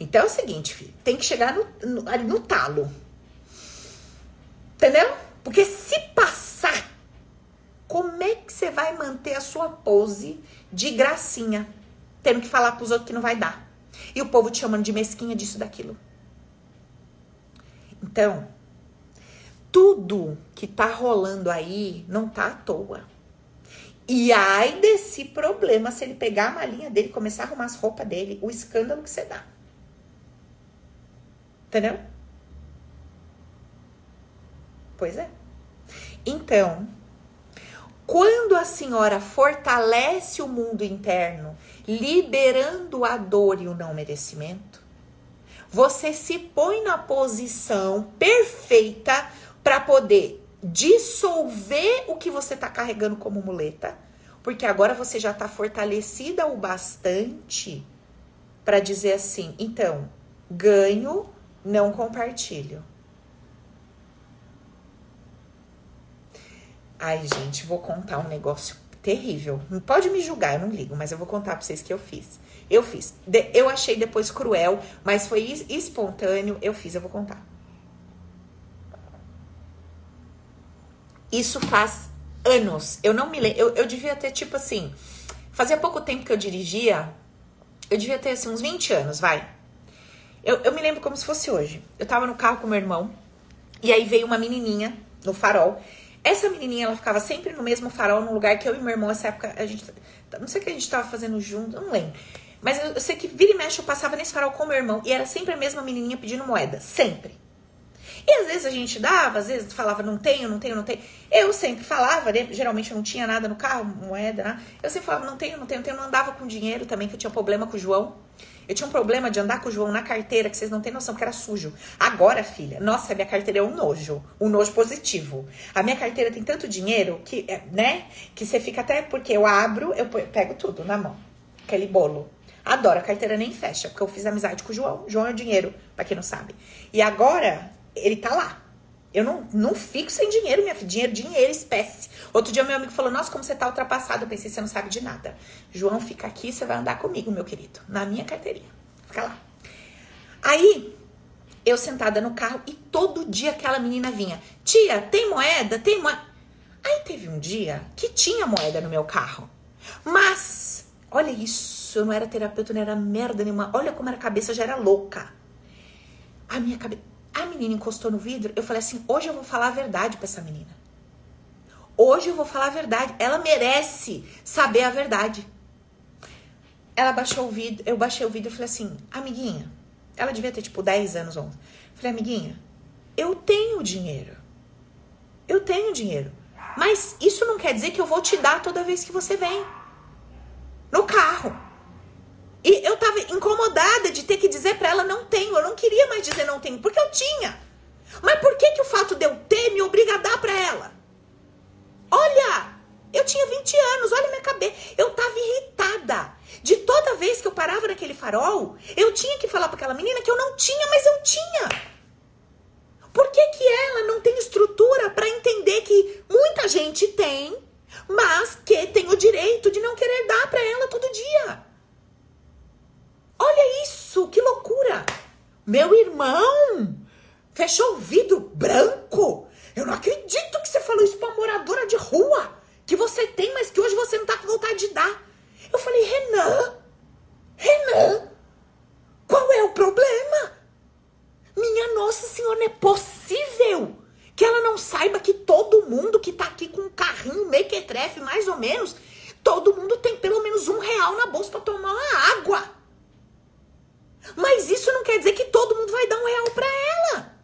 Então é o seguinte, filho, tem que chegar no, no, no talo. Entendeu? Porque se passar, como é que você vai manter a sua pose de gracinha? Tendo que falar pros outros que não vai dar. E o povo te chamando de mesquinha disso, daquilo. Então, tudo que tá rolando aí não tá à toa. E ai desse problema se ele pegar a malinha dele, começar a arrumar as roupas dele, o escândalo que você dá. Entendeu? Pois é. Então, quando a senhora fortalece o mundo interno liberando a dor e o não merecimento, você se põe na posição perfeita para poder dissolver o que você está carregando como muleta, porque agora você já está fortalecida o bastante para dizer assim: então, ganho, não compartilho. Ai, gente, vou contar um negócio terrível. Pode me julgar, eu não ligo, mas eu vou contar pra vocês que eu fiz. Eu fiz. De, eu achei depois cruel, mas foi espontâneo. Eu fiz, eu vou contar. Isso faz anos. Eu não me lembro. Eu, eu devia ter, tipo assim. Fazia pouco tempo que eu dirigia. Eu devia ter, assim, uns 20 anos, vai. Eu, eu me lembro como se fosse hoje. Eu tava no carro com meu irmão. E aí veio uma menininha no farol. Essa menininha, ela ficava sempre no mesmo farol, num lugar que eu e meu irmão, nessa época, a gente. Não sei o que a gente tava fazendo junto, eu não lembro. Mas eu sei que vira e mexe eu passava nesse farol com meu irmão e era sempre a mesma menininha pedindo moeda. Sempre. E às vezes a gente dava, às vezes falava não tenho, não tenho, não tenho. Eu sempre falava, né? geralmente eu não tinha nada no carro, moeda, né? Eu sempre falava não tenho, não tenho, não tenho. Eu não andava com dinheiro também, que eu tinha problema com o João. Eu tinha um problema de andar com o João na carteira, que vocês não têm noção, que era sujo. Agora, filha, nossa, minha carteira é um nojo. Um nojo positivo. A minha carteira tem tanto dinheiro que, é, né? Que você fica até. Porque eu abro, eu pego tudo na mão. Aquele bolo. Adoro, a carteira nem fecha, porque eu fiz amizade com o João. João é o dinheiro, pra quem não sabe. E agora, ele tá lá. Eu não, não fico sem dinheiro, minha filha. Dinheiro, dinheiro, espécie. Outro dia meu amigo falou, nossa, como você tá ultrapassado. Eu pensei, você não sabe de nada. João, fica aqui, você vai andar comigo, meu querido. Na minha carteirinha. Fica lá. Aí, eu sentada no carro e todo dia aquela menina vinha. Tia, tem moeda? Tem moeda? Aí teve um dia que tinha moeda no meu carro. Mas, olha isso, eu não era terapeuta, não era merda nenhuma. Olha como a cabeça, já era louca. A minha cabeça a menina encostou no vidro, eu falei assim: hoje eu vou falar a verdade pra essa menina. Hoje eu vou falar a verdade. Ela merece saber a verdade. Ela baixou o vidro, eu baixei o vidro e falei assim: amiguinha, ela devia ter tipo 10 anos, 11. Falei, amiguinha, eu tenho dinheiro. Eu tenho dinheiro. Mas isso não quer dizer que eu vou te dar toda vez que você vem. No carro. E eu tava incomodada de ter que dizer para ela não tenho. Eu não queria mais dizer não tenho, porque eu tinha. Mas por que que o fato de eu ter me obriga a dar para ela? Olha, eu tinha 20 anos, olha minha cabeça. Eu tava irritada. De toda vez que eu parava naquele farol, eu tinha que falar para aquela menina que eu não tinha, mas eu tinha. Por que, que ela não tem estrutura para entender que muita gente tem, mas que tem o direito de não querer dar para ela todo dia? Olha isso, que loucura! Meu irmão fechou o vidro branco. Eu não acredito que você falou isso pra moradora de rua que você tem, mas que hoje você não tá com vontade de dar. Eu falei, Renan, Renan, qual é o problema? Minha Nossa Senhora, não é possível que ela não saiba que todo mundo que tá aqui com um carrinho mequetrefe, mais ou menos, todo mundo tem pelo menos um real na bolsa para tomar uma água. Mas isso não quer dizer que todo mundo vai dar um real para ela.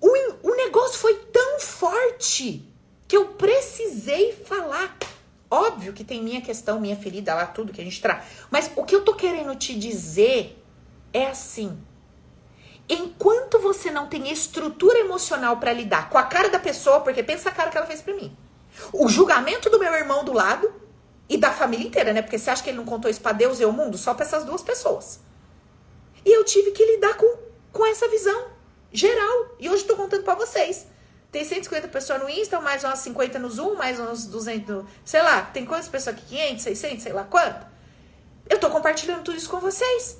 O, o negócio foi tão forte que eu precisei falar. Óbvio que tem minha questão, minha ferida lá, tudo que a gente traz. Mas o que eu tô querendo te dizer é assim. Enquanto você não tem estrutura emocional para lidar com a cara da pessoa, porque pensa a cara que ela fez para mim. O julgamento do meu irmão do lado e da família inteira, né? Porque você acha que ele não contou isso pra Deus e o mundo? Só pra essas duas pessoas. E eu tive que lidar com, com essa visão geral. E hoje tô contando para vocês. Tem 150 pessoas no Insta, mais umas 50 no Zoom, mais uns 200, sei lá, tem quantas pessoas aqui? 500, 600, sei lá quanto? Eu tô compartilhando tudo isso com vocês.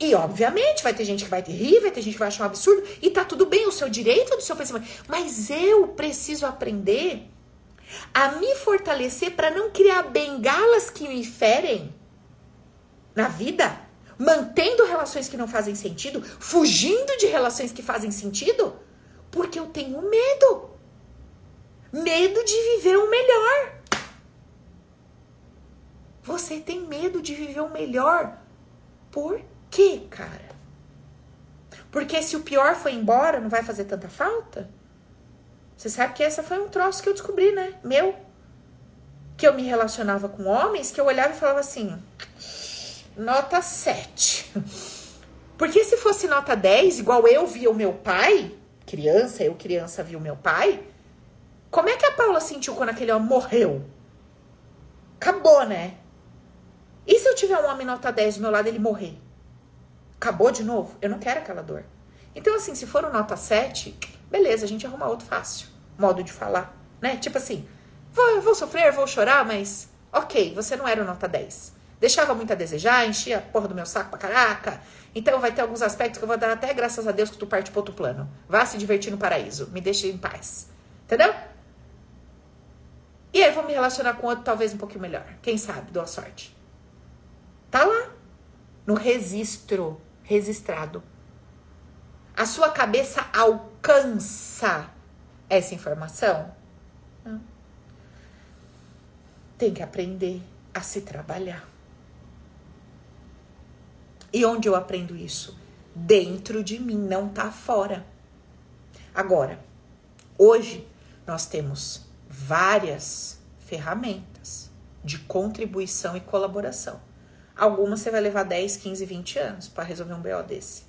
E, obviamente, vai ter gente que vai ter rir, vai ter gente que vai achar um absurdo, e tá tudo bem, o seu direito do seu pensamento. Mas eu preciso aprender a me fortalecer para não criar bengalas que me ferem na vida, mantendo relações que não fazem sentido, fugindo de relações que fazem sentido porque eu tenho medo. Medo de viver o melhor. Você tem medo de viver o melhor. Por quê, cara? Porque se o pior foi embora, não vai fazer tanta falta? Você sabe que essa foi um troço que eu descobri, né? Meu. Que eu me relacionava com homens que eu olhava e falava assim: nota 7. Porque se fosse nota 10, igual eu via o meu pai, criança, eu criança vi o meu pai, como é que a Paula sentiu quando aquele homem morreu? Acabou, né? E se eu tiver um homem nota 10 do meu lado ele morrer? Acabou de novo? Eu não quero aquela dor. Então, assim, se for um nota 7, beleza, a gente arruma outro fácil. Modo de falar, né? Tipo assim, vou, vou sofrer, vou chorar, mas ok, você não era o nota 10. Deixava muito a desejar, enchia a porra do meu saco pra caraca, então vai ter alguns aspectos que eu vou dar até graças a Deus que tu parte para outro plano. Vá se divertir no paraíso. Me deixe em paz. Entendeu? E aí eu vou me relacionar com outro talvez um pouquinho melhor. Quem sabe, dou a sorte. Tá lá. No registro. Registrado. A sua cabeça alcança essa informação? Não. Tem que aprender a se trabalhar. E onde eu aprendo isso? Dentro de mim, não tá fora. Agora, hoje nós temos várias ferramentas de contribuição e colaboração. Algumas você vai levar 10, 15, 20 anos para resolver um BO desse.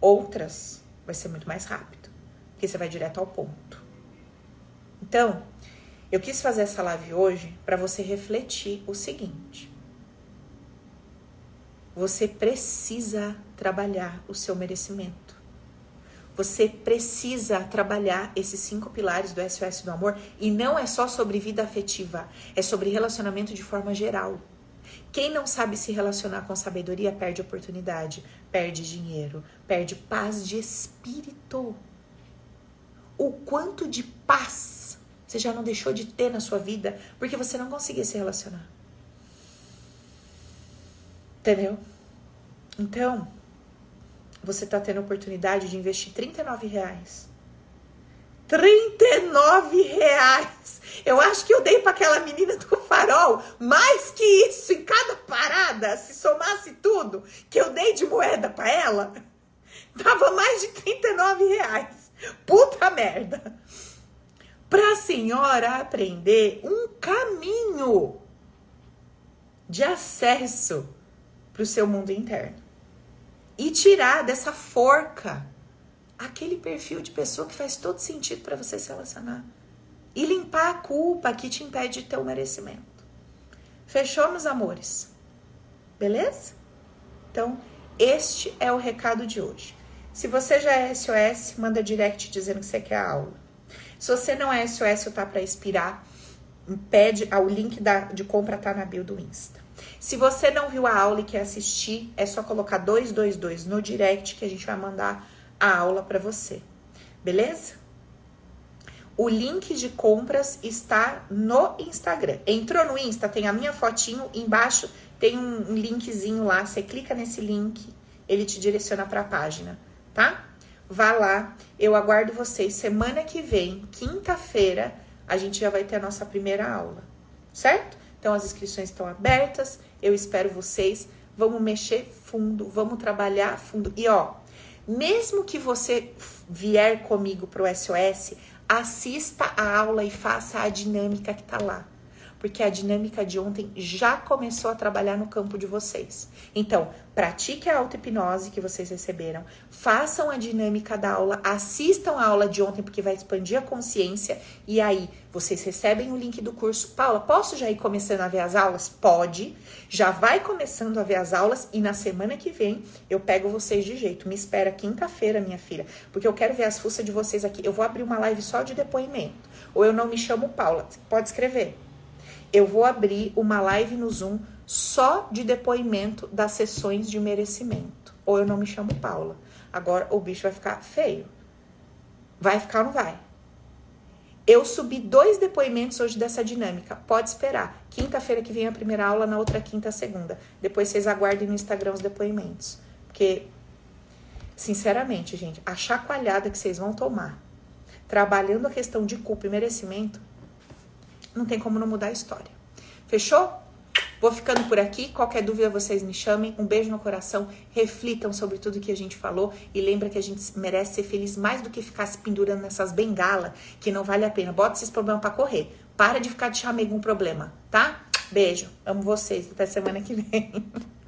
Outras vai ser muito mais rápido, porque você vai direto ao ponto. Então, eu quis fazer essa live hoje para você refletir o seguinte: você precisa trabalhar o seu merecimento. Você precisa trabalhar esses cinco pilares do SOS do amor e não é só sobre vida afetiva, é sobre relacionamento de forma geral. Quem não sabe se relacionar com sabedoria perde oportunidade, perde dinheiro, perde paz de espírito. O quanto de paz você já não deixou de ter na sua vida porque você não conseguia se relacionar. Entendeu? Então, você está tendo a oportunidade de investir 39 reais. 39 reais! Eu acho que eu dei para aquela menina do farol mais que isso em cada parada. Se somasse tudo que eu dei de moeda para ela, dava mais de 39 reais. Puta merda! Para a senhora aprender um caminho de acesso para o seu mundo interno. E tirar dessa forca aquele perfil de pessoa que faz todo sentido para você se relacionar. E limpar a culpa que te impede de ter o merecimento. Fechou, meus amores? Beleza? Então, este é o recado de hoje. Se você já é SOS, manda direct dizendo que você quer a aula. Se você não é SOS ou tá para expirar, pede, ah, o link da, de compra tá na bio do Insta. Se você não viu a aula e quer assistir, é só colocar 222 no direct que a gente vai mandar a aula para você. Beleza? O link de compras está no Instagram. Entrou no Insta, tem a minha fotinho embaixo, tem um linkzinho lá. Você clica nesse link, ele te direciona para a página, tá? Vá lá, eu aguardo vocês. Semana que vem, quinta-feira, a gente já vai ter a nossa primeira aula, certo? Então as inscrições estão abertas, eu espero vocês. Vamos mexer fundo, vamos trabalhar fundo. E ó, mesmo que você vier comigo pro SOS, assista a aula e faça a dinâmica que tá lá porque a dinâmica de ontem já começou a trabalhar no campo de vocês. Então, pratique a auto-hipnose que vocês receberam, façam a dinâmica da aula, assistam a aula de ontem, porque vai expandir a consciência, e aí vocês recebem o link do curso. Paula, posso já ir começando a ver as aulas? Pode, já vai começando a ver as aulas, e na semana que vem eu pego vocês de jeito. Me espera quinta-feira, minha filha, porque eu quero ver as fuças de vocês aqui. Eu vou abrir uma live só de depoimento, ou eu não me chamo Paula, pode escrever eu vou abrir uma live no Zoom só de depoimento das sessões de merecimento. Ou eu não me chamo Paula. Agora o bicho vai ficar feio. Vai ficar ou não vai? Eu subi dois depoimentos hoje dessa dinâmica. Pode esperar. Quinta-feira que vem a primeira aula, na outra quinta a segunda. Depois vocês aguardem no Instagram os depoimentos. Porque, sinceramente, gente, a chacoalhada que vocês vão tomar trabalhando a questão de culpa e merecimento não tem como não mudar a história. Fechou? Vou ficando por aqui. Qualquer dúvida vocês me chamem. Um beijo no coração. Reflitam sobre tudo que a gente falou e lembra que a gente merece ser feliz mais do que ficar se pendurando nessas bengalas que não vale a pena. Bota esses problemas para correr. Para de ficar de chamego um problema, tá? Beijo. Amo vocês. Até semana que vem. *laughs*